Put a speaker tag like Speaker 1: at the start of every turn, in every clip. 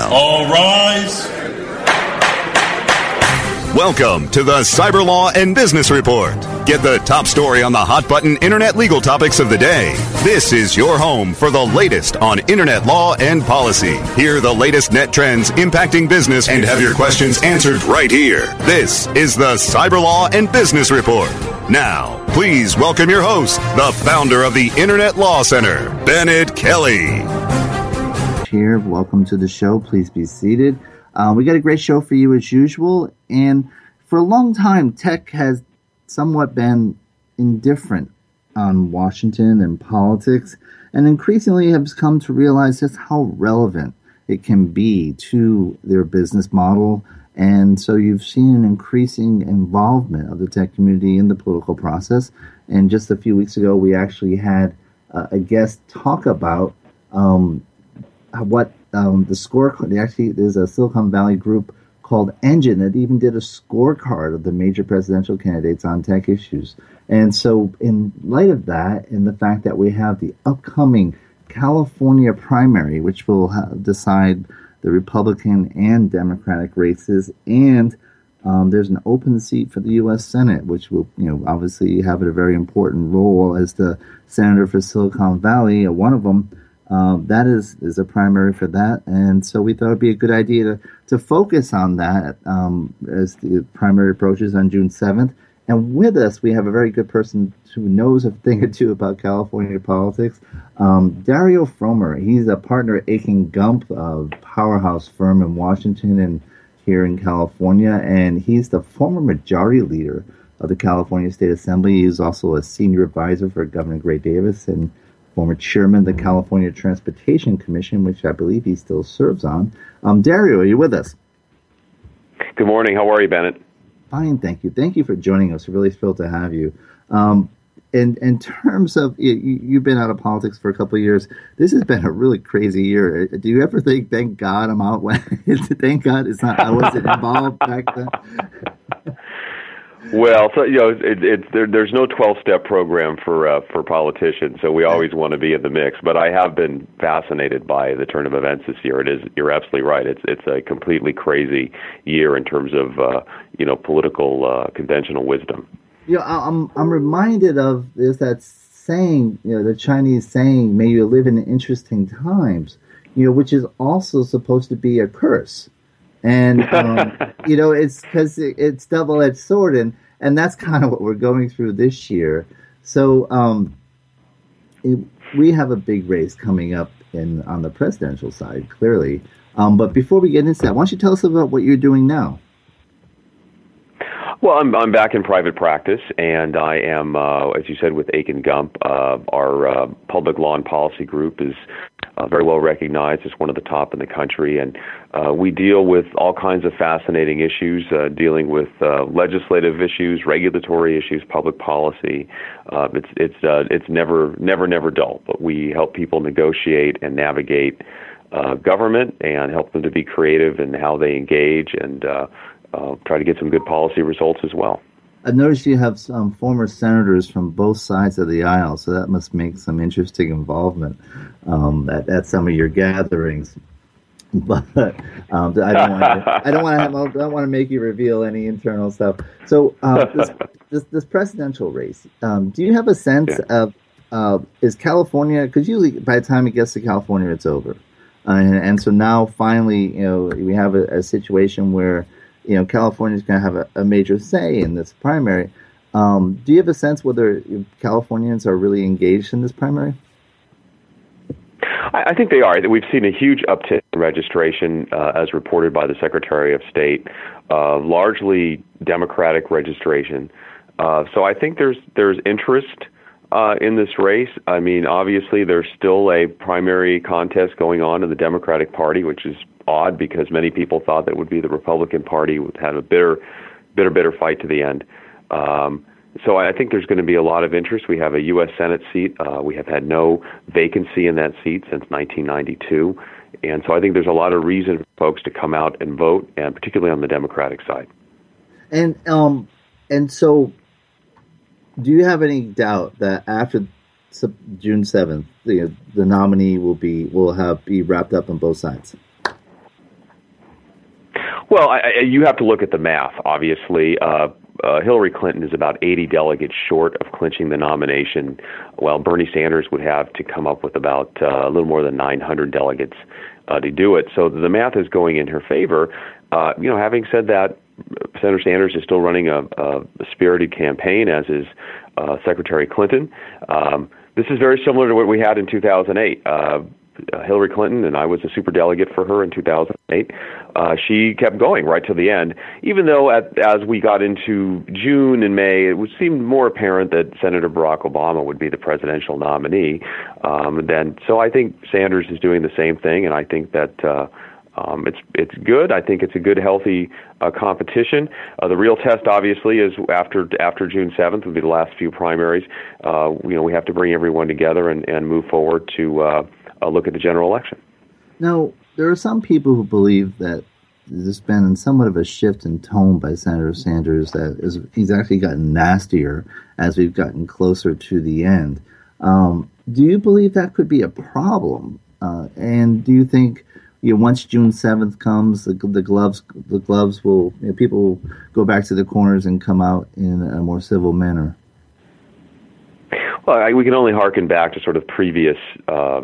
Speaker 1: All rise.
Speaker 2: Welcome to the Cyber Law and Business Report. Get the top story on the hot button internet legal topics of the day. This is your home for the latest on internet law and policy. Hear the latest net trends impacting business and have your questions answered right here. This is the Cyber Law and Business Report. Now, please welcome your host, the founder of the Internet Law Center, Bennett Kelley.
Speaker 3: Here, welcome to the show. Please be seated. Uh, we got a great show for you as usual, and for a long time, tech has somewhat been indifferent on Washington and politics, and increasingly has come to realize just how relevant it can be to their business model. And so you've seen an increasing involvement of the tech community in the political process. And just a few weeks ago, we actually had uh, a guest talk about um, what um, the score. Actually, there's a Silicon Valley group called Engine that even did a scorecard of the major presidential candidates on tech issues. And so, in light of that, and the fact that we have the upcoming California primary, which will decide the Republican and Democratic races, and um, there's an open seat for the U.S. Senate, which will, you know, obviously have a very important role as the senator for Silicon Valley, one of them um, that is is a primary for that, and so we thought it'd be a good idea to to focus on that um, as the primary approaches on June seventh. And with us, we have a very good person who knows a thing or two about California politics. Um, Dario Frommer. he's a partner at Akin Gump, a powerhouse firm in Washington and here in California, and he's the former majority leader of the California State Assembly. He's also a senior advisor for Governor Gray Davis and former chairman of the California Transportation Commission, which I believe he still serves on. Um, Dario, are you with us?
Speaker 4: Good morning. How are you, Bennett?
Speaker 3: Fine, thank you. Thank you for joining us. We're really thrilled to have you. Um, in in terms of you, have been out of politics for a couple of years. This has been a really crazy year. Do you ever think, "Thank God I'm out"? When thank God it's not. I wasn't involved back then.
Speaker 4: Well, so you know, it, it, there, there's no 12-step program for uh, for politicians, so we always want to be in the mix. But I have been fascinated by the turn of events this year. It is you're absolutely right. It's it's a completely crazy year in terms of uh, you know political uh, conventional wisdom.
Speaker 3: You know, I'm I'm reminded of is that saying, you know, the Chinese saying, "May you live in interesting times," you know, which is also supposed to be a curse and um, you know it's because it, it's double-edged sword and and that's kind of what we're going through this year so um, it, we have a big race coming up in on the presidential side clearly um, but before we get into that why don't you tell us about what you're doing now
Speaker 4: well, I'm I'm back in private practice, and I am, uh, as you said, with Akin Gump. Uh, our uh, public law and policy group is uh, very well recognized as one of the top in the country, and uh, we deal with all kinds of fascinating issues, uh, dealing with uh, legislative issues, regulatory issues, public policy. Uh, it's it's uh, it's never never never dull. But we help people negotiate and navigate uh, government and help them to be creative in how they engage and uh, uh, try to get some good policy results as well.
Speaker 3: I've noticed you have some former senators from both sides of the aisle, so that must make some interesting involvement um, at, at some of your gatherings. But um, I don't want to. I don't want to. Have, I don't want to make you reveal any internal stuff. So uh, this, this, this presidential race. Um, do you have a sense yeah. of uh, is California? Because usually by the time it gets to California, it's over. Uh, and, and, so now finally, you know, we have a, a situation where you know California is going to have a, a, major say in this primary. Um, do you have a sense whether Californians are really engaged in this primary?
Speaker 4: I, I think they are. We've seen a huge uptick in registration, uh, as reported by the Secretary of State, uh, largely Democratic registration. Uh, so I think there's there's interest uh, in this race. I mean, obviously, there's still a primary contest going on in the Democratic Party, which is odd because many people thought that would be the Republican Party would have a bitter, bitter, bitter fight to the end. Um, so I think there's going to be a lot of interest. We have a U.S. Senate seat. Uh, we have had no vacancy in that seat since 1992. And so I think there's a lot of reason for folks to come out and vote, and particularly on the Democratic side.
Speaker 3: And um, and so, do you have any doubt that after June seventh, the the nominee will be will have be wrapped up on both sides?
Speaker 4: Well, I, I, you have to look at the math. Obviously, uh, uh, Hillary Clinton is about 80 delegates short of clinching the nomination, while Bernie Sanders would have to come up with about uh, a little more than 900 delegates uh, to do it. So the math is going in her favor. Uh, you know, having said that, Senator Sanders is still running a, a spirited campaign, as is uh, Secretary Clinton. Um, this is very similar to what we had in 2008. Uh, uh, Hillary Clinton, and I was a super delegate for her in 2008. Uh, she kept going right to the end, even though at, as we got into June and May, it seemed more apparent that Senator Barack Obama would be the presidential nominee. Um, then, so I think Sanders is doing the same thing, and I think that. Uh, um, it's it's good. I think it's a good, healthy uh, competition. Uh, the real test, obviously, is after after June seventh would be the last few primaries. Uh, you know, we have to bring everyone together and, and move forward to uh, uh, look at the general election.
Speaker 3: Now, there are some people who believe that there's been somewhat of a shift in tone by Senator Sanders that is, he's actually gotten nastier as we've gotten closer to the end. Um, do you believe that could be a problem? Uh, and do you think you know, once June seventh comes, the, the, gloves the gloves will you know, people will go back to the corners and come out in a more civil manner?
Speaker 4: Well, I, we can only harken back to sort of previous uh,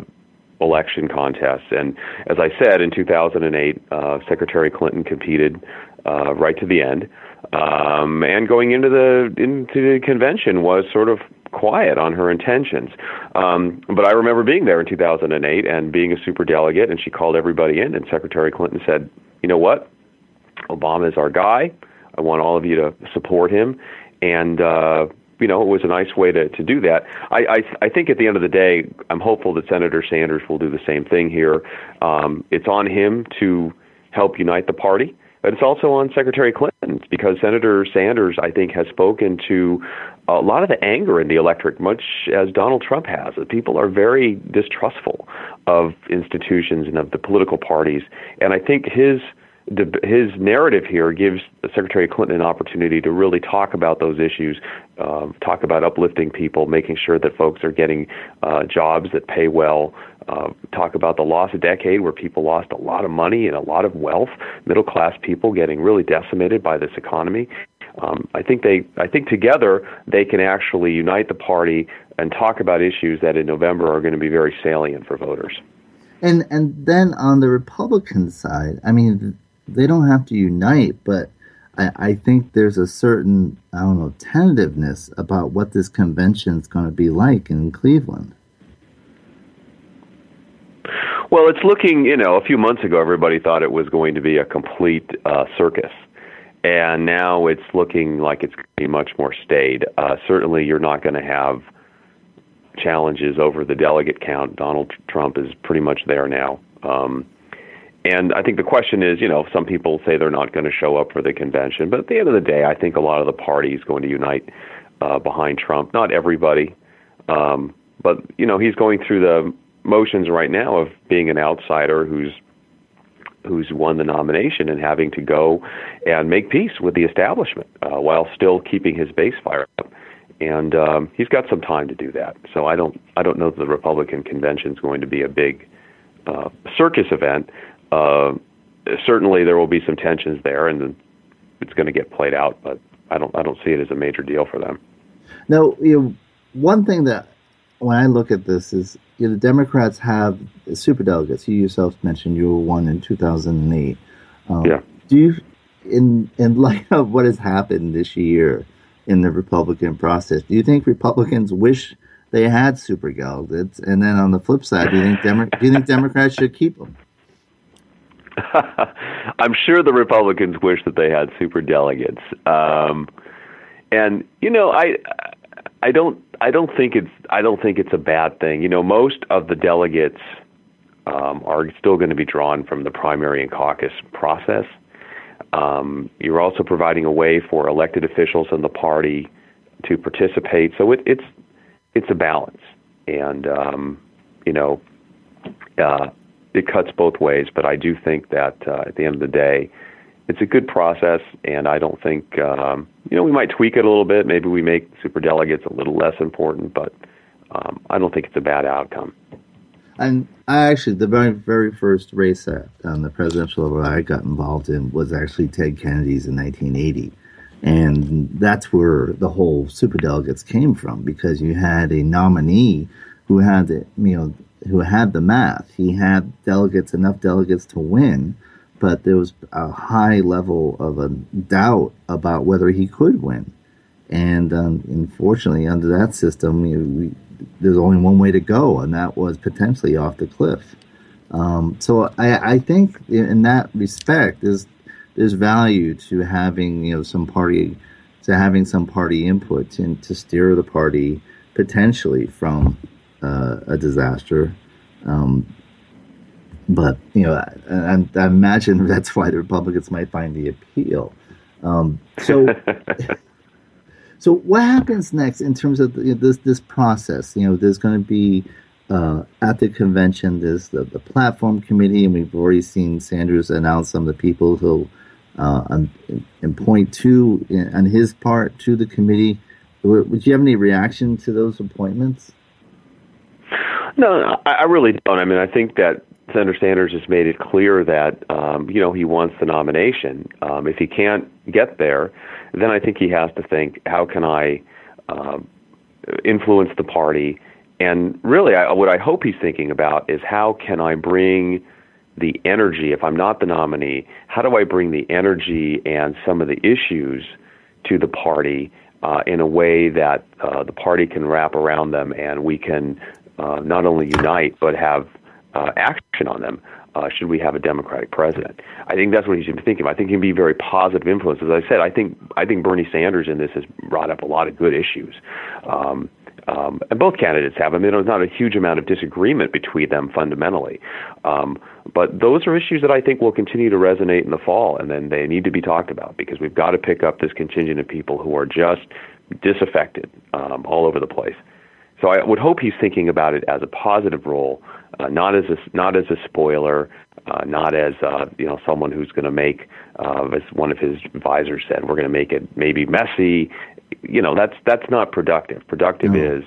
Speaker 4: election contests. And as I said, in 2008, uh, Secretary Clinton competed uh, right to the end. Um, and going into the into the convention was sort of quiet on her intentions. Um, but I remember being there in 2008 and being a super delegate, and she called everybody in, and Secretary Clinton said, "You know what? Obama is our guy. I want all of you to support him." And uh, you know, it was a nice way to, to do that. I, I, I think at the end of the day, I'm hopeful that Senator Sanders will do the same thing here. Um, it's on him to help unite the party, but it's also on Secretary Clinton because Senator Sanders, I think, has spoken to a lot of the anger in the electorate, much as Donald Trump has. People are very distrustful of institutions and of the political parties, and I think his his narrative here gives Secretary Clinton an opportunity to really talk about those issues, um, talk about uplifting people, making sure that folks are getting uh, jobs that pay well, uh, talk about the lost decade where people lost a lot of money and a lot of wealth, middle class people getting really decimated by this economy. Um, I think they, I think together they can actually unite the party and talk about issues that in November are going to be very salient for voters.
Speaker 3: And and then on the Republican side, I mean, they don't have to unite, but I, I think there's a certain I don't know tentativeness about what this convention is going to be like in Cleveland.
Speaker 4: Well, it's looking, you know, a few months ago, everybody thought it was going to be a complete uh, circus. And now it's looking like it's going to be much more staid. Uh, certainly, you're not going to have challenges over the delegate count. Donald Trump is pretty much there now. Um, and I think the question is, you know, some people say they're not going to show up for the convention, but at the end of the day, I think a lot of the party is going to unite uh, behind Trump. Not everybody, um, but you know, he's going through the motions right now of being an outsider who's who's won the nomination and having to go and make peace with the establishment uh, while still keeping his base fired up. And um, he's got some time to do that. So I don't I don't know that the Republican convention is going to be a big uh, circus event. Uh, certainly, there will be some tensions there, and it's going to get played out. But I don't I don't see it as a major deal for them.
Speaker 3: Now, you know, one thing that when I look at this is you know, the Democrats have super delegates. You yourself mentioned you were one in 2008.
Speaker 4: Um, yeah.
Speaker 3: Do you, in in light of what has happened this year in the Republican process, do you think Republicans wish they had super delegates? And then on the flip side, do you think Demo- do you think Democrats should keep them?
Speaker 4: I'm sure the Republicans wish that they had super delegates. Um, and you know, I I don't I don't think it's I don't think it's a bad thing. You know, most of the delegates um, are still going to be drawn from the primary and caucus process. Um, you're also providing a way for elected officials in the party to participate. So it, it's it's a balance, and um, you know, uh, it cuts both ways. But I do think that uh, at the end of the day, it's a good process, and I don't think um, you know we might tweak it a little bit. Maybe we make super delegates a little less important, but um, I don't think it's a bad outcome.
Speaker 3: And I actually, the very very first race that on the presidential level I got involved in was actually Ted Kennedy's in 1980, and that's where the whole super delegates came from because you had a nominee who had the you know who had the math. He had delegates enough delegates to win but there was a high level of a doubt about whether he could win. And um, unfortunately, under that system, you know, we, there's only one way to go, and that was potentially off the cliff. Um, so I, I, think in that respect, there's there's value to having you know some party to having some party input and to steer the party potentially from uh, a disaster. Um, but you know, I, I, imagine that's why the Republicans might find the appeal. Um, so, so what happens next in terms of you know, this this process? You know, there's going to be uh, at the convention. There's the, the platform committee, and we've already seen Sanders announce some of the people who uh, and point to on his part to the committee. Would you have any reaction to those appointments?
Speaker 4: No, I really don't. I mean, I think that Senator Sanders has made it clear that um, you know he wants the nomination. Um, if he can't get there, then I think he has to think, how can I uh, influence the party? And really, I, what I hope he's thinking about is how can I bring the energy. If I'm not the nominee, how do I bring the energy and some of the issues to the party uh, in a way that uh, the party can wrap around them and we can uh, not only unite but have uh, action on them. Uh, should we have a Democratic president? I think that's what he should be thinking. I think he can be very positive influence. As I said, I think I think Bernie Sanders in this has brought up a lot of good issues. Um, um, and both candidates have. I mean, there's not a huge amount of disagreement between them fundamentally. Um, but those are issues that I think will continue to resonate in the fall, and then they need to be talked about because we've got to pick up this contingent of people who are just disaffected um, all over the place. So I would hope he's thinking about it as a positive role uh, not as a not as a spoiler, uh, not as uh, you know someone who's going to make, uh, as one of his advisors said, we're going to make it maybe messy. You know, that's that's not productive. Productive no. is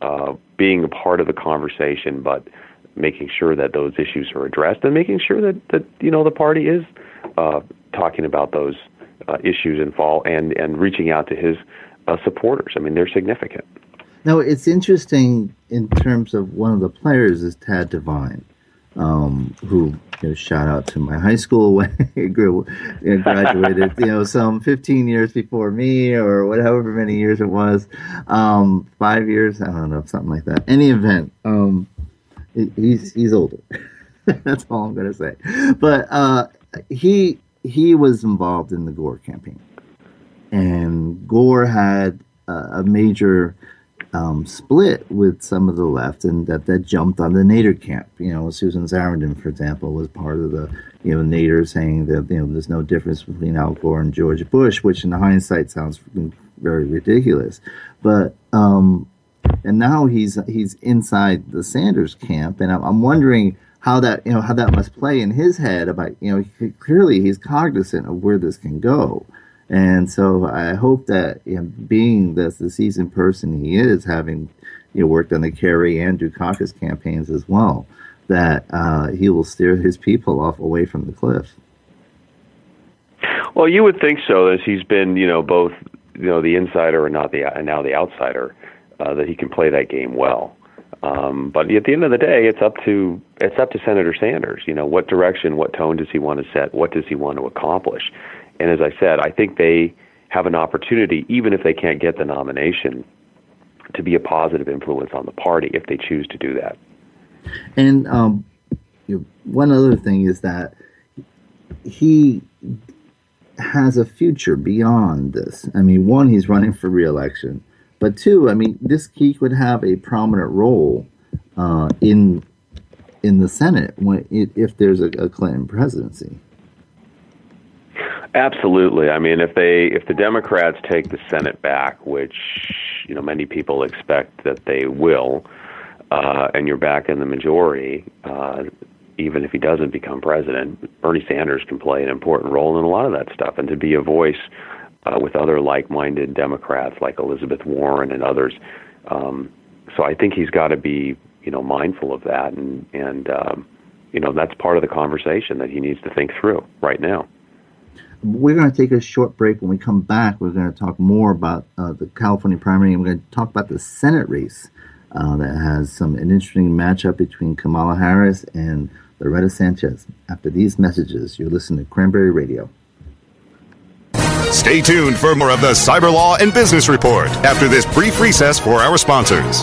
Speaker 4: uh, being a part of the conversation, but making sure that those issues are addressed and making sure that that you know the party is uh, talking about those uh, issues in fall and and reaching out to his uh, supporters. I mean, they're significant.
Speaker 3: Now it's interesting in terms of one of the players is Tad Devine, um, who you know, shout out to my high school when he grew, you know, graduated, you know, some 15 years before me or whatever many years it was, um, five years, I don't know, something like that. Any event, um, he's he's older. That's all I'm gonna say. But uh, he he was involved in the Gore campaign, and Gore had a major um, split with some of the left, and that that jumped on the Nader camp. You know, Susan Sarandon, for example, was part of the you know Nader saying that you know there's no difference between Al Gore and George Bush, which in hindsight sounds very ridiculous. But um, and now he's he's inside the Sanders camp, and I'm, I'm wondering how that you know how that must play in his head about you know he, clearly he's cognizant of where this can go. And so I hope that you know, being the, the seasoned person he is, having you know, worked on the Kerry and Dukakis campaigns as well, that uh, he will steer his people off away from the cliff.
Speaker 4: Well, you would think so, as he's been, you know, both, you know, the insider and not the and now the outsider, uh, that he can play that game well. Um, but at the end of the day, it's up to it's up to Senator Sanders. You know, what direction, what tone does he want to set? What does he want to accomplish? And as I said, I think they have an opportunity, even if they can't get the nomination, to be a positive influence on the party if they choose to do that.
Speaker 3: And um, one other thing is that he has a future beyond this. I mean, one, he's running for reelection, but two, I mean, this he could have a prominent role uh, in in the Senate when if there's a, a Clinton presidency.
Speaker 4: Absolutely. I mean, if they if the Democrats take the Senate back, which you know many people expect that they will, uh, and you're back in the majority, uh, even if he doesn't become president, Bernie Sanders can play an important role in a lot of that stuff, and to be a voice uh, with other like-minded Democrats like Elizabeth Warren and others. Um, so I think he's got to be you know mindful of that, and and um, you know that's part of the conversation that he needs to think through right now.
Speaker 3: We're going to take a short break. When we come back, we're going to talk more about uh, the California primary, and we're going to talk about the Senate race uh, that has some an interesting matchup between Kamala Harris and Loretta Sanchez. After these messages, you're listening to Cranberry Radio.
Speaker 2: Stay tuned for more of the Cyber Law and Business Report after this brief recess for our sponsors.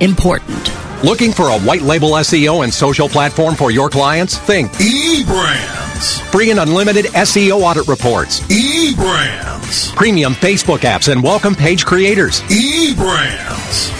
Speaker 5: important.
Speaker 6: Looking for a white label SEO and social platform for your clients? Think
Speaker 1: eBrands.
Speaker 6: Free and unlimited SEO audit reports.
Speaker 1: eBrands.
Speaker 6: Premium Facebook apps and welcome page creators.
Speaker 1: eBrands.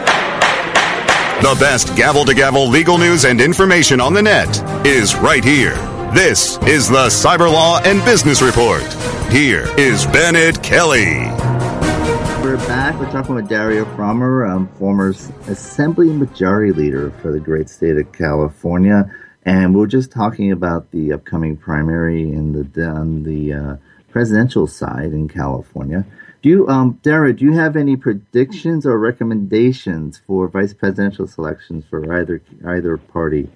Speaker 2: The best gavel to gavel legal news and information on the net is right here. This is the Cyber Law and Business Report. Here is Bennett Kelley.
Speaker 3: We're back. We're talking with Dario Frommer, um, former Assembly Majority Leader for the great state of California, and we are just talking about the upcoming primary in the on the uh, presidential side in California. Do you, um, Dario, do you have any predictions or recommendations for vice presidential selections for either either party?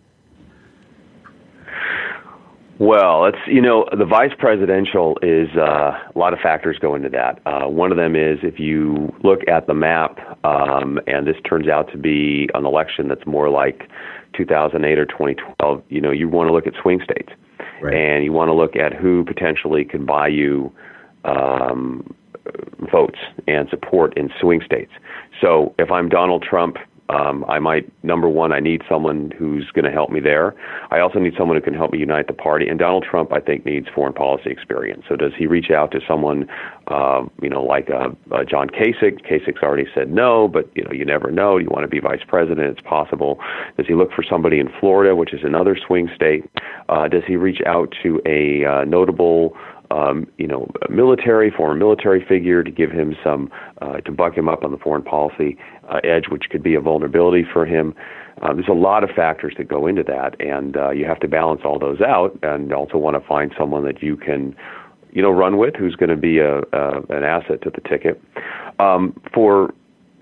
Speaker 4: Well, it's you know the vice presidential is uh, a lot of factors go into that. Uh, one of them is if you look at the map, um, and this turns out to be an election that's more like 2008 or 2012. You know, you want to look at swing states, right. and you want to look at who potentially can buy you um, votes and support in swing states. So if I'm Donald Trump Um, I might number one, I need someone who's going to help me there. I also need someone who can help me unite the party. And Donald Trump, I think, needs foreign policy experience. So does he reach out to someone, uh, you know, like uh, uh, John Kasich? Kasich's already said no, but you know, you never know. You want to be vice president? It's possible. Does he look for somebody in Florida, which is another swing state? Uh, does he reach out to a uh, notable um, you know, military, former military figure to give him some, uh, to buck him up on the foreign policy uh, edge, which could be a vulnerability for him. Uh, there's a lot of factors that go into that, and uh, you have to balance all those out, and also want to find someone that you can, you know, run with, who's going to be a, a an asset to the ticket. Um, for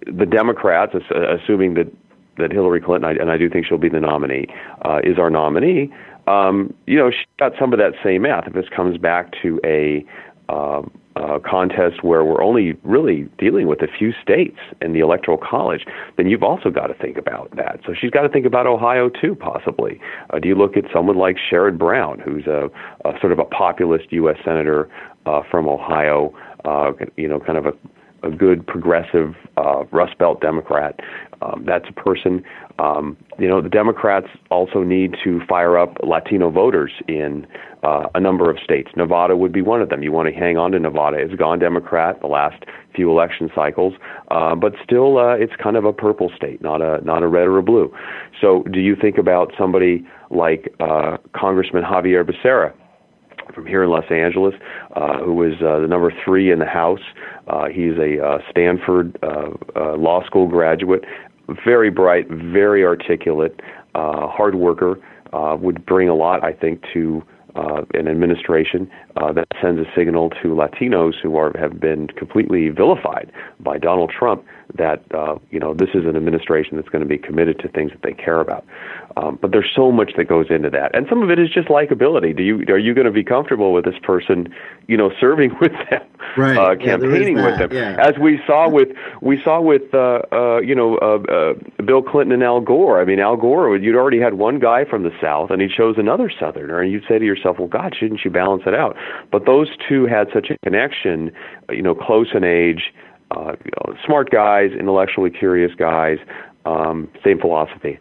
Speaker 4: the Democrats, assuming that that Hillary Clinton, and I do think she'll be the nominee, uh, is our nominee um, you know, she got some of that same math. If this comes back to a, uh, a contest where we're only really dealing with a few states in the electoral college, then you've also got to think about that. So she's got to think about Ohio too, possibly. Uh, do you look at someone like Sherrod Brown, who's a, a sort of a populist U.S. senator uh, from Ohio? Uh, you know, kind of a a good progressive uh, Rust Belt Democrat. Um, that's a person. Um, you know, the Democrats also need to fire up Latino voters in uh, a number of states. Nevada would be one of them. You want to hang on to Nevada. It's gone Democrat the last few election cycles, uh, but still, uh, it's kind of a purple state, not a not a red or a blue. So, do you think about somebody like uh, Congressman Xavier Becerra? From here in Los Angeles, uh, who was uh, the number three in the House. Uh, he's a uh, Stanford uh, uh, law school graduate, very bright, very articulate, uh, hard worker, uh, would bring a lot, I think, to uh, an administration uh, that sends a signal to Latinos who are have been completely vilified by Donald Trump that uh, you know this is an administration that's going to be committed to things that they care about. Um, but there's so much that goes into that, and some of it is just likability. Do you are you going to be comfortable with this person, you know, serving with them,
Speaker 3: right.
Speaker 4: uh,
Speaker 3: yeah,
Speaker 4: campaigning with them,
Speaker 3: yeah.
Speaker 4: as we saw with we saw with uh, uh, you know uh, uh, Bill Clinton and Al Gore. I mean, Al Gore, you'd already had one guy from the South, and he chose another Southerner, and you'd say to yourself, well, God, shouldn't you balance it out? But those two had such a connection, you know, close in age uh, you know, smart guys, intellectually curious guys, um, same philosophy.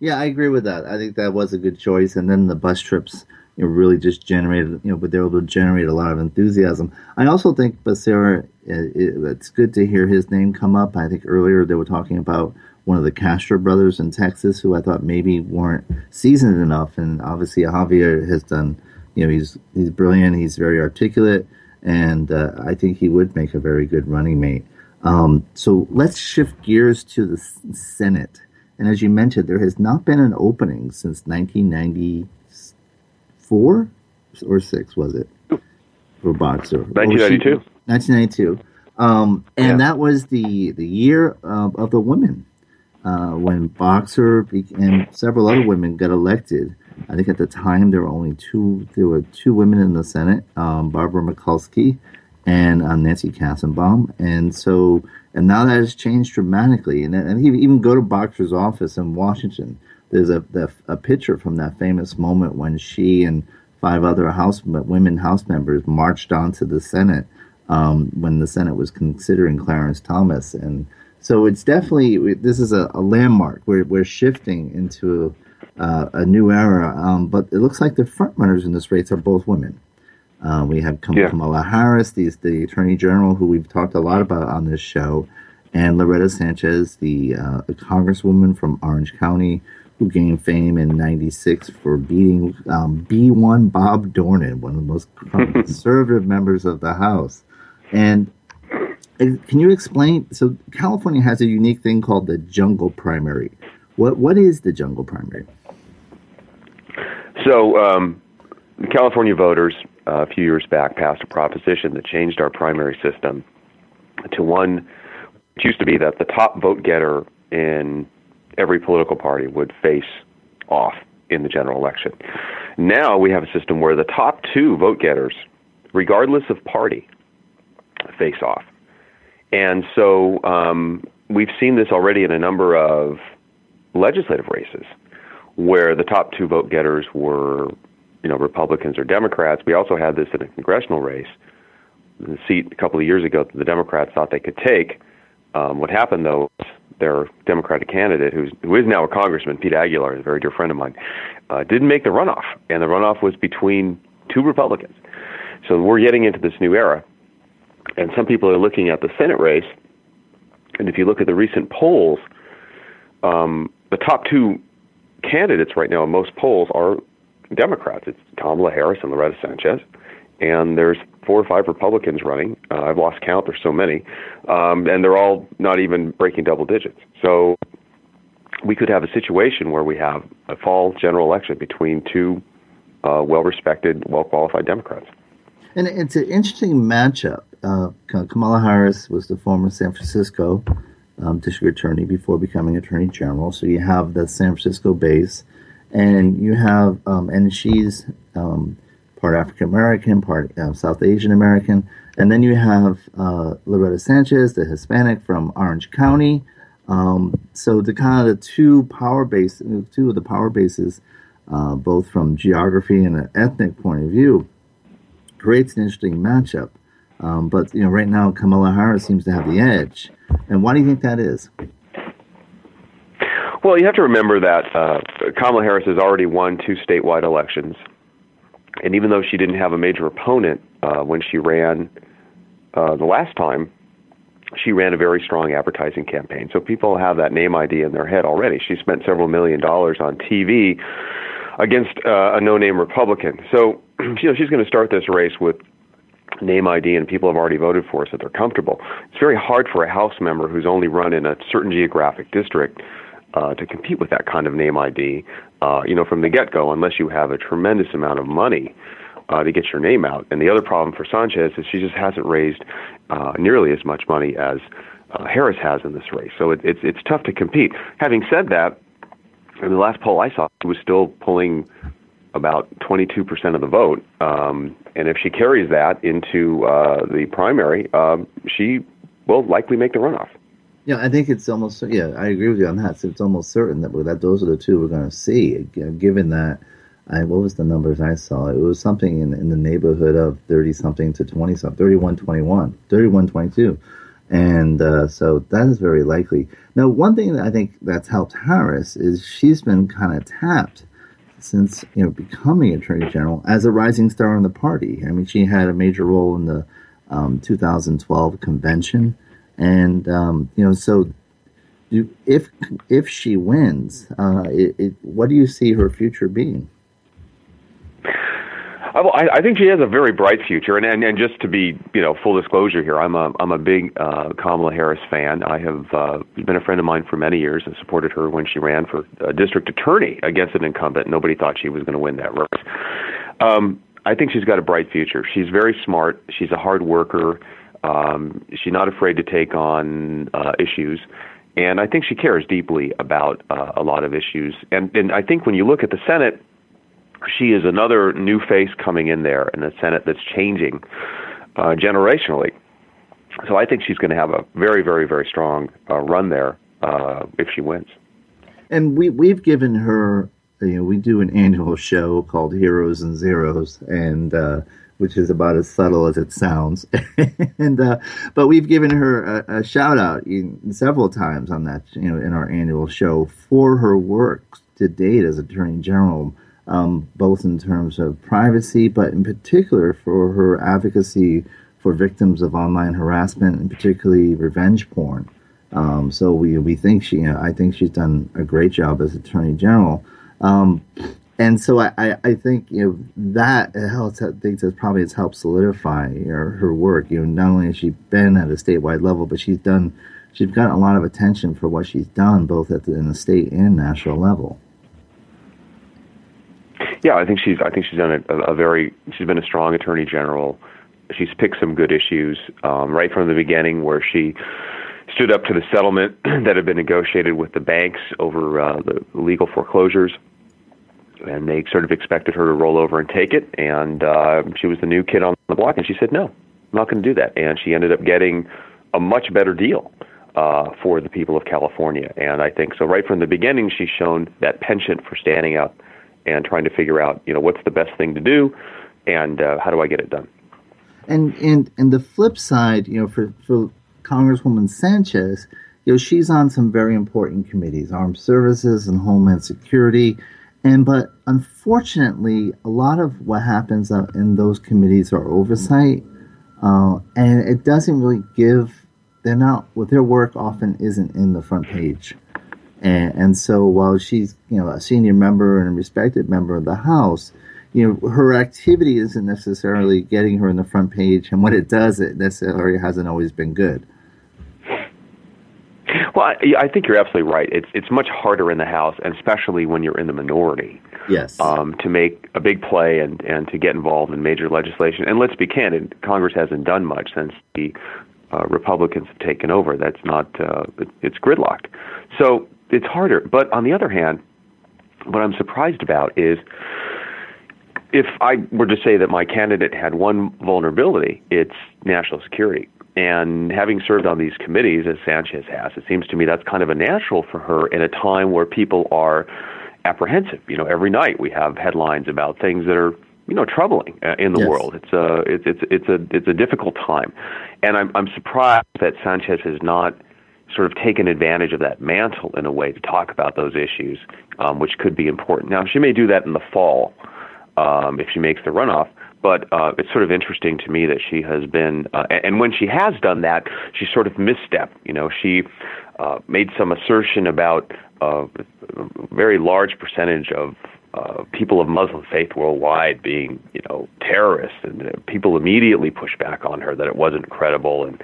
Speaker 3: Yeah, I agree with that. I think that was a good choice. And then the bus trips you know, really just generated, you know, but they were able to generate a lot of enthusiasm. I also think Becerra, it, it's good to hear his name come up. I think earlier they were talking about one of the Castro brothers in Texas who I thought maybe weren't seasoned enough. And obviously Xavier has done, you know, he's, he's brilliant. He's very articulate and uh, I think he would make a very good running mate. Um, so let's shift gears to the Senate. And as you mentioned, there has not been an opening since 1994 or six, was it? For Boxer.
Speaker 4: 1992.
Speaker 3: 1992. Um, and yeah. that was the, the year of, of the women uh, when Boxer and several other women got elected. I think at the time there were only two. There were two women in the Senate, um, Barbara Mikulski and uh, Nancy Kassebaum, and so and now that has changed dramatically. And, and even go to Boxer's office in Washington. There's a, a picture from that famous moment when she and five other House women House members marched onto the Senate um, when the Senate was considering Clarence Thomas, and so it's definitely this is a, a landmark. We're we're shifting into uh, a new era. Um, but it looks like the front runners in this race are both women. Uh, we have Kam- yeah. Kamala Harris, the, the Attorney General, who we've talked a lot about on this show, and Loretta Sanchez, the uh, Congresswoman from Orange County, who gained fame in '96 for beating um, B1 Bob Dornan, one of the most conservative members of the House. And can you explain? So California has a unique thing called the jungle primary. What what is the jungle primary?
Speaker 4: So, um, California voters uh, a few years back passed a proposition that changed our primary system to one which used to be that the top vote getter in every political party would face off in the general election. Now we have a system where the top two vote getters, regardless of party, face off. And so um, we've seen this already in a number of legislative races where the top two vote getters were, you know, Republicans or Democrats. We also had this in a congressional race. The seat a couple of years ago, that the Democrats thought they could take Um, what happened though, their Democratic candidate, who's who is now a congressman, Pete Aguilar, is a very dear friend of mine, uh, didn't make the runoff, and the runoff was between two Republicans. So we're getting into this new era, and some people are looking at the Senate race, and if you look at the recent polls, um, the top two candidates right now in most polls are Democrats. It's Kamala Harris and Loretta Sanchez, and there's four or five Republicans running. Uh, I've lost count. There's so many, um, and they're all not even breaking double digits. So we could have a situation where we have a fall general election between two uh, well-respected, well-qualified Democrats.
Speaker 3: And it's an interesting matchup. Uh, Kamala Harris was the former San Francisco um, district attorney before becoming attorney general. So you have the San Francisco base, and you have, um, and she's um, part African American, part uh, South Asian American, and then you have uh, Loretta Sanchez, the Hispanic from Orange County. Um, so the kind of the two power base, two of the power bases, uh, both from geography and an ethnic point of view, creates an interesting matchup. Um, but you know, right now Kamala Harris seems to have the edge. And why do you think that is?
Speaker 4: Well, you have to remember that uh, Kamala Harris has already won two statewide elections, and even though she didn't have a major opponent uh, when she ran uh, the last time, she ran a very strong advertising campaign. So people have that name ID in their head already. She spent several million dollars on TV against uh, a no-name Republican. So you know she's going to start this race with name ID and people have already voted for us that they're comfortable. It's very hard for a House member who's only run in a certain geographic district uh, to compete with that kind of name ID, uh, you know, from the get-go, unless you have a tremendous amount of money uh, to get your name out. And the other problem for Sanchez is she just hasn't raised uh, nearly as much money as uh, Harris has in this race. So it, it's it's tough to compete. Having said that, in the last poll I saw, she was still pulling about 22% of the vote. Um, and if she carries that into uh, the primary, um, she will likely make the runoff.
Speaker 3: Yeah, I think it's almost yeah. I agree with you on that. So it's almost certain that that those are the two we're going to see. Given that, I what was the numbers I saw? It was something in in the neighborhood of thirty something to twenty something, 31, 21, 31, 22. and uh, so that is very likely. Now, one thing that I think that's helped Harris is she's been kind of tapped since you know becoming attorney general as a rising star in the party. I mean, she had a major role in the um, 2012 convention, and um, you know, so if if she wins, uh, it, it, what do you see her future being?
Speaker 4: I, I think she has a very bright future, and, and and just to be you know full disclosure here, I'm a I'm a big uh, Kamala Harris fan. I have uh, been a friend of mine for many years and supported her when she ran for uh, district attorney against an incumbent. Nobody thought she was going to win that race. Um, I think she's got a bright future. She's very smart. She's a hard worker. Um, she's not afraid to take on uh, issues and I think she cares deeply about uh, a lot of issues. And and I think when you look at the Senate, she is another new face coming in there in the Senate that's changing uh, generationally. So I think she's going to have a very, very, very strong uh, run there uh, if she wins.
Speaker 3: And we we've given her, you know, we do an annual show called Heroes and Zeros, and uh, which is about as subtle as it sounds. and uh, but we've given her a, a shout out in, several times on that, you know, in our annual show for her work to date as Attorney General um, both in terms of privacy, but in particular for her advocacy for victims of online harassment and particularly revenge porn. Um, so we we think she, you know, I think she's done a great job as Attorney General. Um, and so I, I, I, think you know that helps. I think that probably has helped solidify her, her work. You know, not only has she been at a statewide level, but she's done she's gotten a lot of attention for what she's done, both at the, in the state and national level.
Speaker 4: Yeah, I think she's. I think she's done a, a very. She's been a strong attorney general. She's picked some good issues um, right from the beginning, where she stood up to the settlement that had been negotiated with the banks over uh, the legal foreclosures, and they sort of expected her to roll over and take it. And uh, she was the new kid on the block, and she said, "No, I'm not going to do that." And she ended up getting a much better deal uh, for the people of California. And I think so. Right from the beginning, she's shown that penchant for standing up and trying to figure out, you know, what's the best thing to do, and uh, how do I get it done.
Speaker 3: And and and the flip side, you know, for for Congresswoman Sanchez, you know, she's on some very important committees, armed services and homeland security. And but unfortunately, a lot of what happens in those committees are oversight, uh, and it doesn't really give. They're not. Well, their work often isn't in the front page, and, and so while she's you know a senior member and a respected member of the House, you know her activity isn't necessarily getting her in the front page, and when it does, it necessarily hasn't always been good.
Speaker 4: Well, I, I think you're absolutely right. It's it's much harder in the House, and especially when you're in the minority.
Speaker 3: Yes.
Speaker 4: Um, to make a big play and and to get involved in major legislation. And let's be candid, Congress hasn't done much since the uh, Republicans have taken over. That's not uh, it, it's gridlocked. So it's harder. But on the other hand, what I'm surprised about is if I were to say that my candidate had one vulnerability, it's national security. And having served on these committees, as Sanchez has, it seems to me that's kind of a natural for her in a time where people are apprehensive. You know, every night we have headlines about things that are you know troubling uh, in the
Speaker 3: yes.
Speaker 4: world. It's a it's it's it's a it's a difficult time, and I'm I'm surprised that Sanchez has not sort of taken advantage of that mantle in a way to talk about those issues, um, which could be important. Now she may do that in the fall um, if she makes the runoff, but uh, it's sort of interesting to me that she has been, uh, and when she has done that, she sort of misstepped. You know, she uh, made some assertion about uh, a very large percentage of uh, people of Muslim faith worldwide being, you know, terrorists, and uh, people immediately pushed back on her that it wasn't credible, and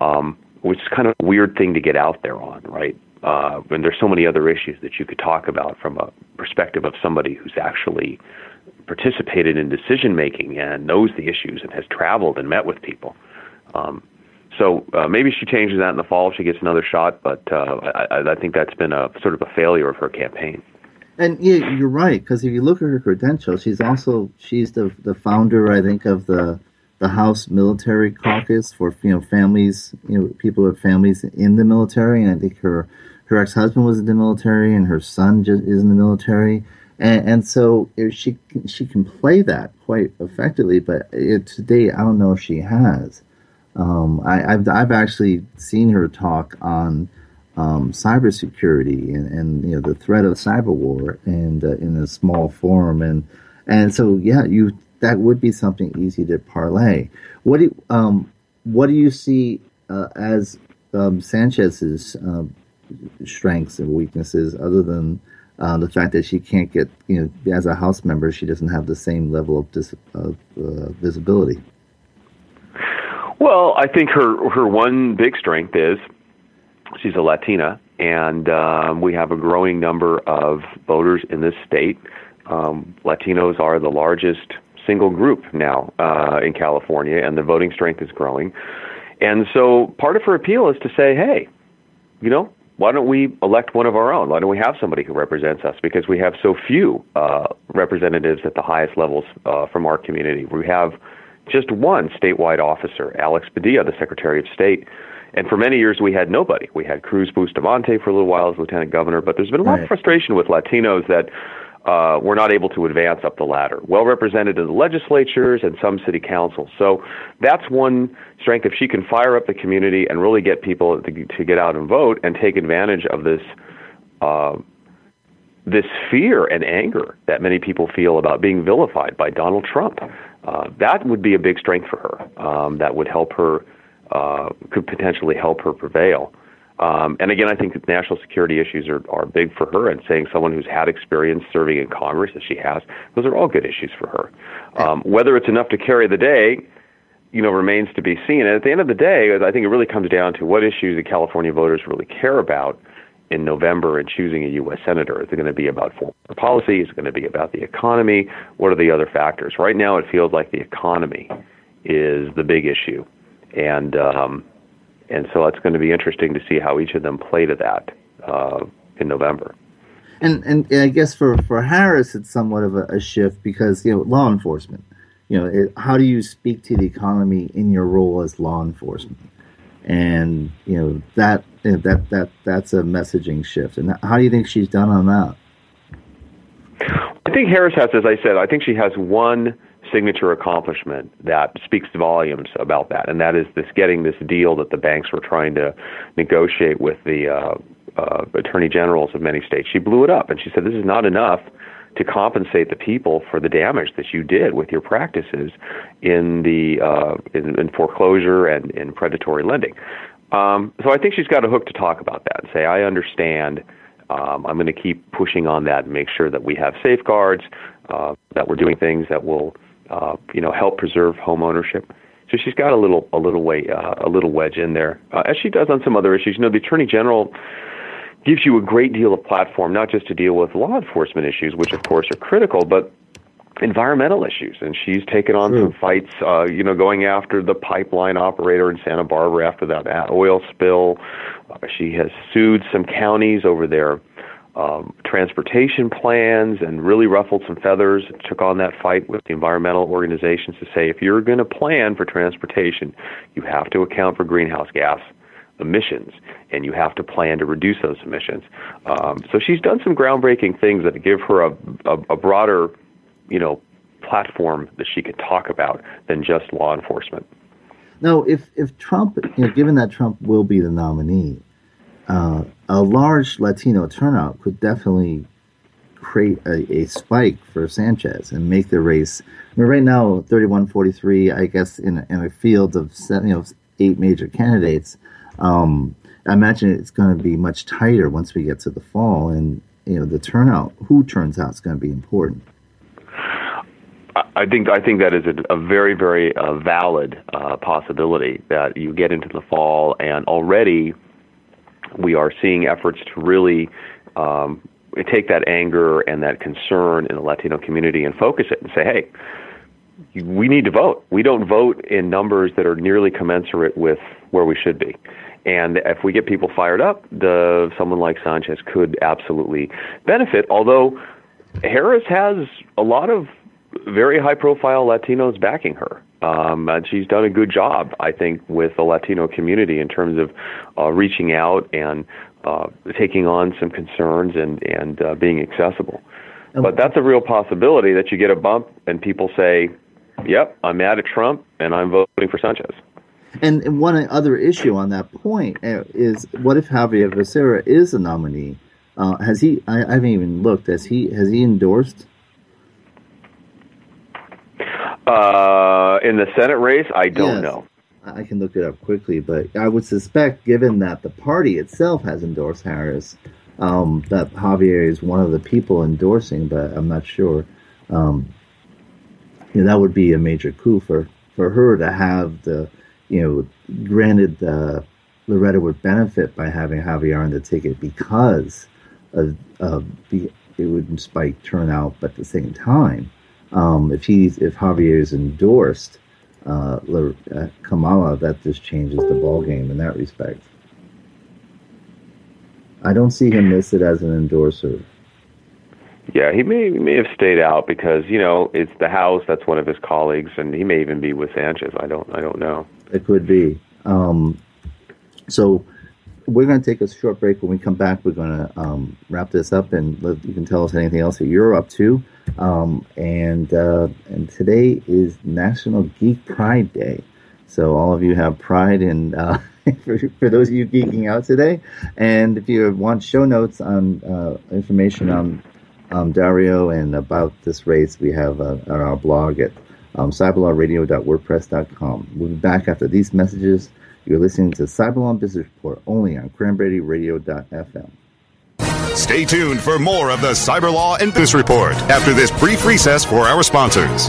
Speaker 4: um, which is kind of a weird thing to get out there on, right? Uh, and there's so many other issues that you could talk about from a perspective of somebody who's actually participated in decision making and knows the issues and has traveled and met with people. Um, so uh, maybe she changes that in the fall if she gets another shot, but uh, I, I think that's been a sort of a failure of her campaign.
Speaker 3: And yeah, you're right because if you look at her credentials, she's also she's the the founder, I think, of the the House Military Caucus for you know families, you know people with families in the military, and I think her her ex husband was in the military, and her son just is in the military and, and so she she can play that quite effectively. But it, today, I don't know if she has. Um, I, have I've actually seen her talk on um, cybersecurity and, and you know the threat of cyber war and uh, in a small forum and and so yeah you that would be something easy to parlay. What do you, um, what do you see uh, as um, Sanchez's uh, strengths and weaknesses other than uh, the fact that she can't get, you know, as a House member, she doesn't have the same level of, dis- of uh, visibility.
Speaker 4: Well, I think her her one big strength is she's a Latina, and um, we have a growing number of voters in this state. Um, Latinos are the largest single group now uh, in California, and the voting strength is growing. And so, part of her appeal is to say, "Hey, you know, why don't we elect one of our own? Why don't we have somebody who represents us? Because we have so few uh, representatives at the highest levels uh, from our community. We have just one statewide officer, Alex Padilla, the Secretary of State. And for many years, we had nobody. We had Cruz Bustamante for a little while as lieutenant governor, but there's been a lot right. of frustration with Latinos that uh, were not able to advance up the ladder. Well represented in the legislatures and some city councils. So that's one strength. If she can fire up the community and really get people to, to get out and vote and take advantage of this. Uh, this fear and anger that many people feel about being vilified by Donald Trump. Uh, that would be a big strength for her. Um, that would help her, uh, could potentially help her prevail. Um, and again, I think that national security issues are, are big for her, and saying someone who's had experience serving in Congress as she has, those are all good issues for her. Um, whether it's enough to carry the day, you know, remains to be seen. And at the end of the day, I think it really comes down to what issues the California voters really care about in November in choosing a U.S. senator. Is it going to be about foreign policy? Is it going to be about the economy? What are the other factors? Right now, it feels like the economy is the big issue, and um, and so it's going to be interesting to see how each of them play to that uh, in November.
Speaker 3: And, and I guess for, for Harris, it's somewhat of a, a shift because you know law enforcement. You know, it, how do you speak to the economy in your role as law enforcement? And you know that you know, that that that's a messaging shift. And how do you think she's done on that?
Speaker 4: I think Harris has, as I said, I think she has one signature accomplishment that speaks volumes about that, and that is this getting this deal that the banks were trying to negotiate with the uh, uh, attorney generals of many states. She blew it up, and she said, "This is not enough." To compensate the people for the damage that you did with your practices in the uh, in, in foreclosure and in predatory lending, um, so I think she's got a hook to talk about that and say, I understand. Um, I'm going to keep pushing on that and make sure that we have safeguards, uh, that we're doing things that will, uh, you know, help preserve home ownership. So she's got a little, a little way, uh, a little wedge in there, uh, as she does on some other issues. You know, the attorney general gives you a great deal of platform, not just to deal with law enforcement issues, which of course are critical, but environmental issues, and she's taken on some fights. Uh, you know, going after the pipeline operator in Santa Barbara after that oil spill. Uh, she has sued some counties over their um, transportation plans and really ruffled some feathers. Took on that fight with the environmental organizations to say if you're going to plan for transportation, you have to account for greenhouse gas emissions, and you have to plan to reduce those emissions. Um, so she's done some groundbreaking things that give her a, a, a broader you know, platform that she could talk about than just law enforcement.
Speaker 3: Now, if if Trump, you know, given that Trump will be the nominee, uh, a large Latino turnout could definitely create a, a, spike for Sanchez and make the race. I mean, right now, 31-43, I guess, in, in a field of seven, you know eight major candidates, um, I imagine it's going to be much tighter once we get to the fall, and you know the turnout, who turns out, is going to be important.
Speaker 4: I think I think that is a, a very very uh, valid uh, possibility that you get into the fall and already we are seeing efforts to really um, take that anger and that concern in the Latino community and focus it and say, hey, we need to vote. We don't vote in numbers that are nearly commensurate with where we should be. And if we get people fired up, the someone like Sanchez could absolutely benefit. Although Harris has a lot of very high profile Latinos backing her. Um, and she's done a good job, I think, with the Latino community in terms of uh, reaching out and uh, taking on some concerns and and uh, being accessible. But that's a real possibility that you get a bump and people say, "Yep, I'm mad at Trump and I'm voting for Sanchez."
Speaker 3: And one other issue on that point uh, is, what if Xavier Becerra is a nominee? Uh, has he? I, I haven't even looked. Has he? Has he endorsed
Speaker 4: uh, in the Senate race, I don't yes. know.
Speaker 3: I can look it up quickly, but I would suspect, given that the party itself has endorsed Harris, um, that Xavier is one of the people endorsing, but I'm not sure. Um, you know, that would be a major coup for, for her to have the, you know, granted uh, Loretta would benefit by having Xavier on the ticket because of, of the, it would spike turnout, but at the same time, um, if he's if Xavier is endorsed uh, uh, Kamala, that just changes the ball game in that respect. I don't see him listed as an endorser.
Speaker 4: Yeah, he may he may have stayed out because you know it's the House. That's one of his colleagues, and he may even be with Sanchez. I don't I don't know.
Speaker 3: It could be. Um, so we're going to take a short break. When we come back, we're going to um, wrap this up, and you can tell us anything else that you're up to. Um, and uh, and today is National Geek Pride Day, so all of you have pride in. Uh, for, for those of you geeking out today, and if you want show notes on uh, information on um, Dario and about this race, we have uh, on our blog at um, cyberlawradio.wordpress.com. We'll be back after these messages. You're listening to Cyberlaw and Business Report only on cranberryradio.fm.
Speaker 2: Stay tuned for more of the Cyberlaw and Business Report after this brief recess for our sponsors.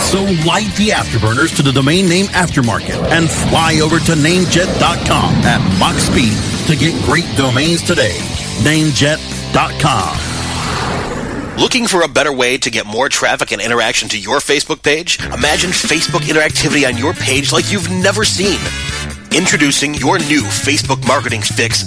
Speaker 1: So light the afterburners to the domain name aftermarket and fly over to Namejet.com at Mach speed to get great domains today. Namejet.com.
Speaker 7: Looking for a better way to get more traffic and interaction to your Facebook page? Imagine Facebook interactivity on your page like you've never seen. Introducing your new Facebook marketing fix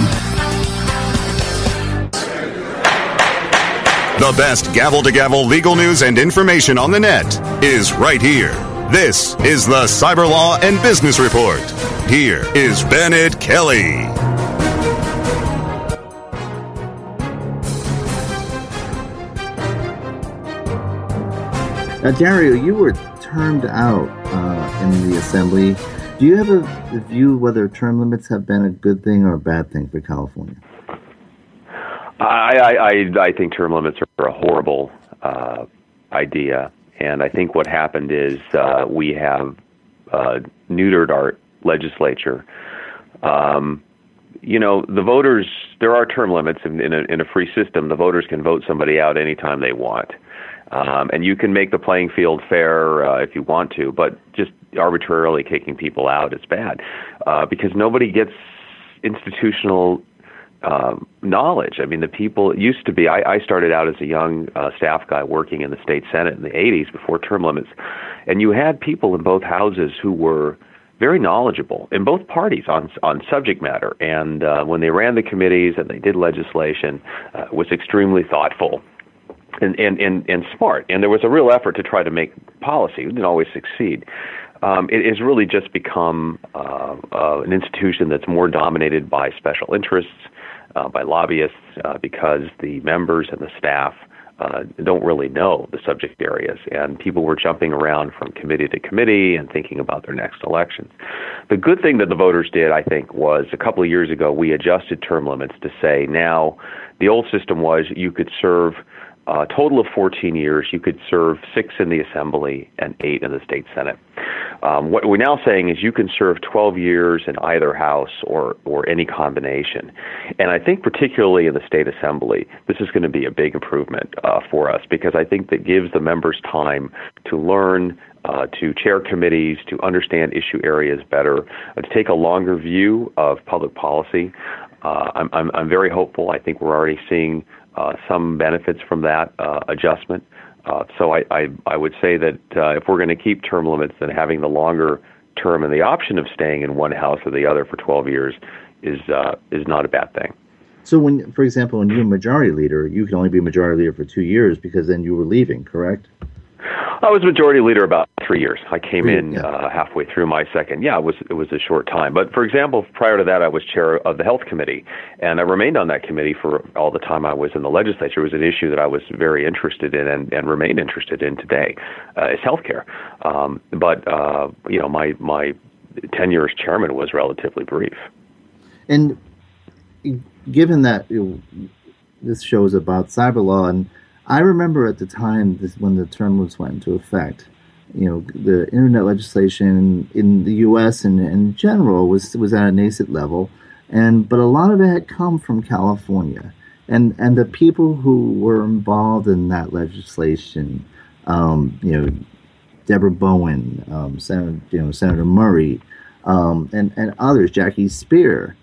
Speaker 2: The best gavel to gavel legal news and information on the net is right here. This is the Cyber Law and Business Report. Here is Bennett Kelley.
Speaker 3: Now, Dario, you were termed out uh, in the assembly do you have a view whether term limits have been a good thing or a bad thing for California?
Speaker 4: I, I, I think term limits are a horrible uh, idea, and I think what happened is uh, we have uh, neutered our legislature. Um, you know, the voters. There are term limits in, in, a, in a free system. The voters can vote somebody out anytime they want. Um, and you can make the playing field fair uh, if you want to, but just arbitrarily kicking people out is bad uh, because nobody gets institutional um, knowledge. I mean, the people used to be. I, I started out as a young uh, staff guy working in the state senate in the '80s before term limits, and you had people in both houses who were very knowledgeable in both parties on on subject matter. And uh, when they ran the committees and they did legislation, uh, was extremely thoughtful and, and, and, and smart. And there was a real effort to try to make policy. We didn't always succeed. Um, it has really just become uh, uh, an institution that's more dominated by special interests, uh, by lobbyists, uh, because the members and the staff uh, don't really know the subject areas, and people were jumping around from committee to committee and thinking about their next elections. The good thing that the voters did, I think, was a couple of years ago we adjusted term limits to say now the old system was you could serve a total of 14 years, you could serve six in the Assembly and eight in the State Senate. Um, what we're now saying is you can serve 12 years in either house or, or any combination. And I think, particularly in the State Assembly, this is going to be a big improvement uh, for us because I think that gives the members time to learn. Uh, to chair committees, to understand issue areas better, uh, to take a longer view of public policy. Uh, I'm, I'm, I'm very hopeful. I think we're already seeing uh, some benefits from that uh, adjustment. Uh, so I, I, I would say that uh, if we're going to keep term limits, then having the longer term and the option of staying in one house or the other for 12 years is uh, is not a bad thing.
Speaker 3: So when, for example, when you're a majority leader, you can only be majority leader for two years because then you were leaving, correct?
Speaker 4: I was majority leader about three years. I came in yeah. uh, halfway through my second. Yeah, it was it was a short time. But for example, prior to that, I was chair of the health committee, and I remained on that committee for all the time I was in the legislature. It was an issue that I was very interested in and, and remain interested in today, uh, is healthcare. Um, but uh, you know, my my tenure as chairman was relatively brief.
Speaker 3: And given that you know, this show is about cyber law and I remember at the time this, when the term was went into effect, you know, the internet legislation in the U.S. and in general was was at a nascent level, and but a lot of it had come from California, and and the people who were involved in that legislation, um, you know, Debra Bowen, um, Senator, you know, Senator Murray, um, and and others, Jackie Speier,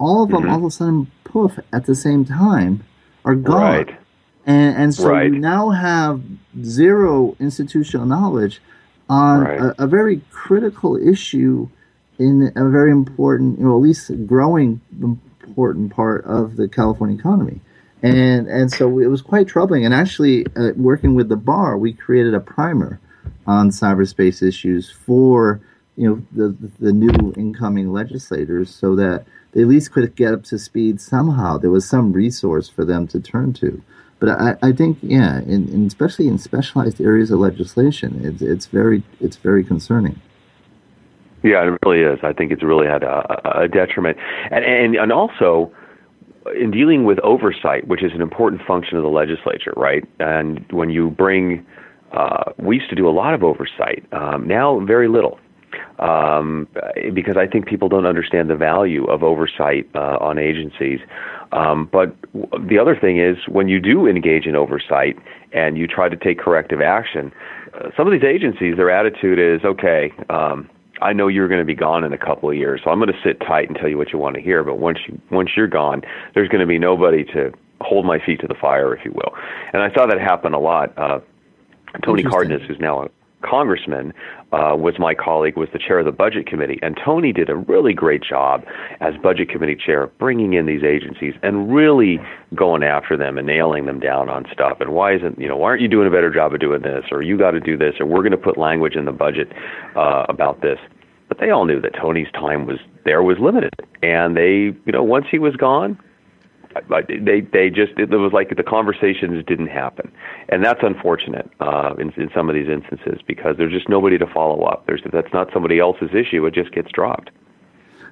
Speaker 3: all of them mm-hmm. all of a sudden, poof, at the same time, are gone.
Speaker 4: Right
Speaker 3: and, and so
Speaker 4: right.
Speaker 3: you now have zero institutional knowledge on
Speaker 4: right.
Speaker 3: a, a, very critical issue in a very important, you know, at least growing important part of the California economy. and and so it was quite troubling. And actually, uh, working with the bar, we created a primer on cyberspace issues for you know the the new incoming legislators, so that they at least could get up to speed somehow. There was some resource for them to turn to. But I, I think, yeah, in, in especially in specialized areas of legislation, it's, it's very it's very concerning.
Speaker 4: Yeah, it really is. I think it's really had a, a detriment, and, and and also in dealing with oversight, which is an important function of the legislature, right? And when you bring, uh, we used to do a lot of oversight. Um, now, very little, um, because I think people don't understand the value of oversight uh, on agencies. Um, but the other thing is, when you do engage in oversight and you try to take corrective action, uh, some of these agencies, their attitude is, okay. Um, I know you're going to be gone in a couple of years, so I'm going to sit tight and tell you what you want to hear. But once you once you're gone, there's going to be nobody to hold my feet to the fire, if you will. And I saw that happen a lot. Uh, Tony Cardenas, who's now a congressman, uh, was my colleague, was the chair of the budget committee, and Tony did a really great job as budget committee chair, bringing in these agencies and really going after them and nailing them down on stuff. And why isn't you know why aren't you doing a better job of doing this, or you got to do this, or we're going to put language in the budget uh, about this. But they all knew that Tony's time was there was limited, and they you know once he was gone, they they just it was like the conversations didn't happen, and that's unfortunate uh, in in some of these instances because there's just nobody to follow up. There's that's not somebody else's issue; it just gets dropped.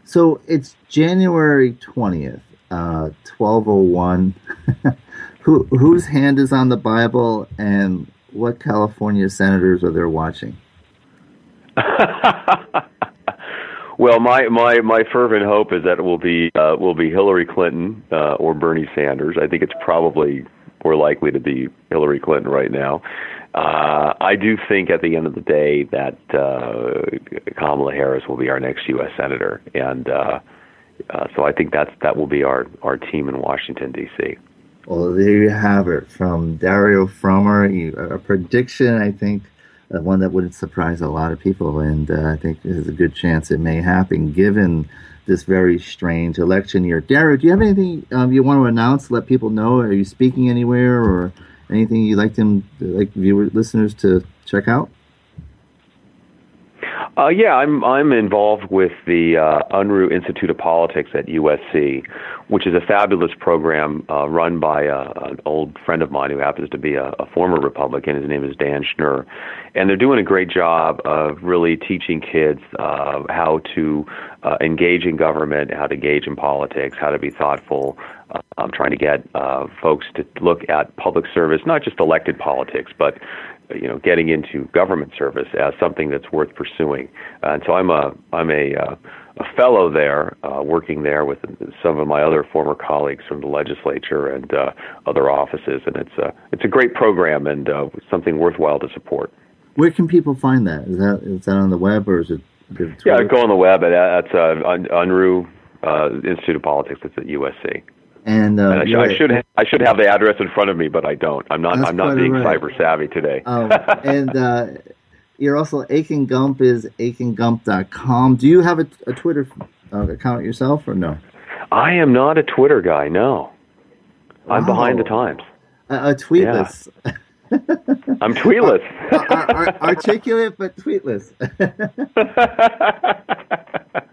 Speaker 3: So it's January twentieth, uh, twelve oh one. Who whose hand is on the Bible, and what California senators are there watching?
Speaker 4: Well, my, my, my fervent hope is that it will be uh, will be Hillary Clinton uh, or Bernie Sanders. I think it's probably more likely to be Hillary Clinton right now. Uh, I do think at the end of the day that uh, Kamala Harris will be our next U.S. senator, and uh, uh, so I think that's that will be our our team in Washington D.C.
Speaker 3: Well, there you have it from Dario Frommer. A prediction, I think, one that wouldn't surprise a lot of people, and uh, I think there's a good chance it may happen given this very strange election year. Dario, do you have anything um, you want to announce? Let people know. Are you speaking anywhere, or anything you'd like them, like viewer listeners, to check out?
Speaker 4: Uh, yeah, I'm I'm involved with the uh, Unruh Institute of Politics at USC, which is a fabulous program uh, run by uh, an old friend of mine who happens to be a, a former Republican. His name is Dan Schnur, and they're doing a great job of really teaching kids uh, how to uh, engage in government, how to engage in politics, how to be thoughtful. I'm trying to get uh, folks to look at public service, not just elected politics, but you know getting into government service as something that's worth pursuing. Uh, and so I'm a I'm a uh, a fellow there, uh, working there with some of my other former colleagues from the legislature and uh, other offices, and it's a it's a great program and uh, something worthwhile to support.
Speaker 3: Where can people find that? Is that is that on the web or is it?
Speaker 4: Yeah, go on the web. At, that's uh, Unruh uh, Institute of Politics. It's at USC.
Speaker 3: And, uh,
Speaker 4: and I, I, should ha- I should have the address in front of me, but I don't. I'm not I'm not being right. cyber savvy today.
Speaker 3: um, and uh, you're also Akin Gump is akingump.com. Do you have a, a Twitter uh, account yourself or no?
Speaker 4: I am not a Twitter guy. No, I'm behind the times.
Speaker 3: A, tweetless.
Speaker 4: Yeah. I'm tweetless.
Speaker 3: articulate but tweetless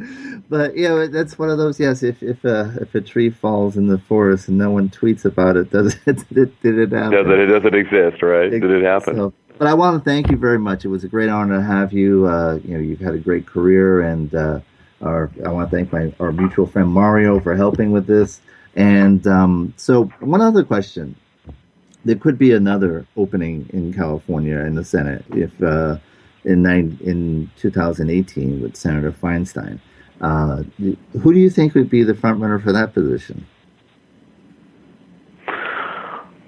Speaker 3: but you know that's one of those. Yes, if if a if a tree falls in the forest and no one tweets about it, does it did it happen?
Speaker 4: Does it, it doesn't exist, right? It, did it happen? So,
Speaker 3: but I want to thank you very much. It was a great honor to have you. Uh, you know, you've had a great career, and uh, our, I want to thank my our mutual friend Mario for helping with this. And um, so, one other question: there could be another opening in California in the Senate if uh, in nine, in 2018 with Senator Feinstein. Uh, who do you think would be the front runner for that position?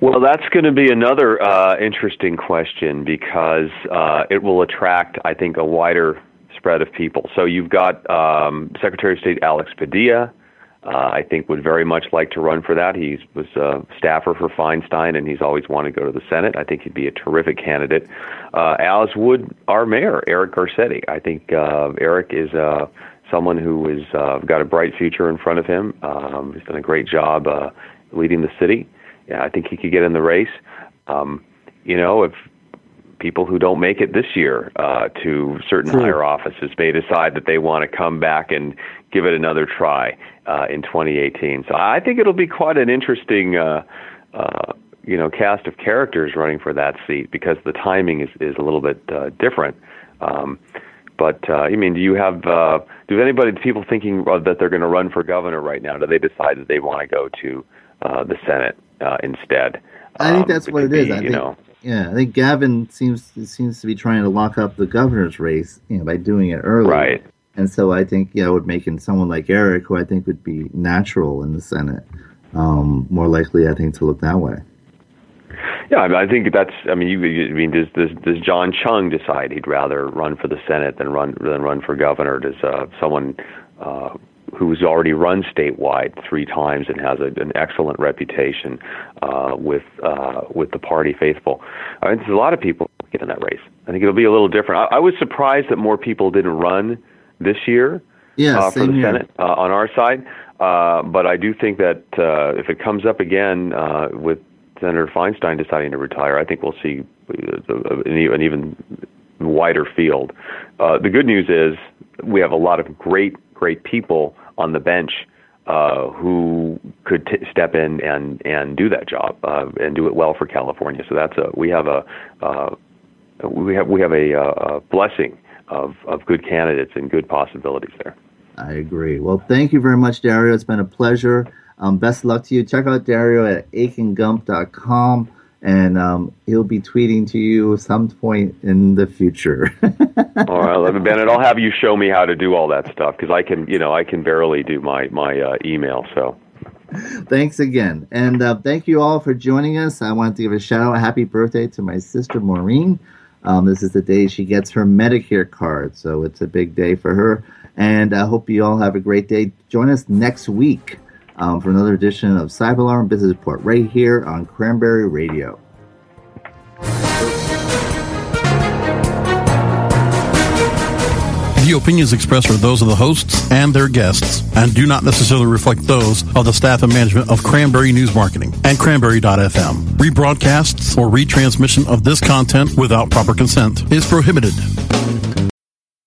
Speaker 4: Well, that's going to be another uh, interesting question because uh, it will attract, I think, a wider spread of people. So you've got um, Secretary of State Alex Padilla. Uh, I think would very much like to run for that. He was a staffer for Feinstein, and he's always wanted to go to the Senate. I think he'd be a terrific candidate. Uh, as would our mayor, Eric Garcetti. I think uh, Eric is uh, someone who has uh, got a bright future in front of him. Um, he's done a great job uh, leading the city. Yeah, I think he could get in the race. Um, you know, if people who don't make it this year uh, to certain True. higher offices may decide that they want to come back and give it another try uh, in 2018. So I think it'll be quite an interesting, uh, uh, you know, cast of characters running for that seat because the timing is is a little bit uh, different. Um, but uh, I mean, do you have uh, do anybody people thinking that they're going to run for governor right now? Do they decide that they want to go to uh, the Senate uh, instead?
Speaker 3: I think um, that's what it is. Be, I think, know, yeah, I think Gavin seems seems to be trying to lock up the governor's race, you know, by doing it early.
Speaker 4: Right.
Speaker 3: And so I think, yeah, it would make someone like Eric, who I think would be natural in the Senate, um, more likely, I think, to look that way.
Speaker 4: Yeah, I, mean, I think that's. I mean, you, you, I mean, does, does does John Chiang decide he'd rather run for the Senate than run than run for governor? Does uh, someone uh, who's already run statewide three times and has a, an excellent reputation uh, with uh, with the party faithful? I mean, there's a lot of people get in that race. I think it'll be a little different. I, I was surprised that more people didn't run this year
Speaker 3: yeah,
Speaker 4: uh, for the
Speaker 3: here.
Speaker 4: Senate uh, on our side. Uh, but I do think that uh, if it comes up again uh, with Senator Feinstein deciding to retire, I think we'll see an even wider field. Uh, the good news is we have a lot of great, great people on the bench uh, who could t- step in and and do that job uh, and do it well for California. So that's a we have a uh, we have we have a, a blessing of of good candidates and good possibilities there.
Speaker 3: I agree. Well, thank you very much, Dario. It's been a pleasure. Um, best luck to you. Check out Dario at akingump.com and um, he'll be tweeting to you some point in the future.
Speaker 4: all right, Bennett, I'll have you show me how to do all that stuff because I can, you know, I can barely do my my uh, email. So,
Speaker 3: thanks again, and uh, thank you all for joining us. I want to give a shout out, happy birthday to my sister Maureen. Um, this is the day she gets her Medicare card, so it's a big day for her. And I hope you all have a great day. Join us next week um, for another edition of Cyberlaw and Business Report right here on Cranberry Radio.
Speaker 1: The opinions expressed are those of the hosts and their guests and do not necessarily reflect those of the staff and management of Cranberry News Marketing and Cranberry.fm. Rebroadcasts or retransmission of this content without proper consent is prohibited.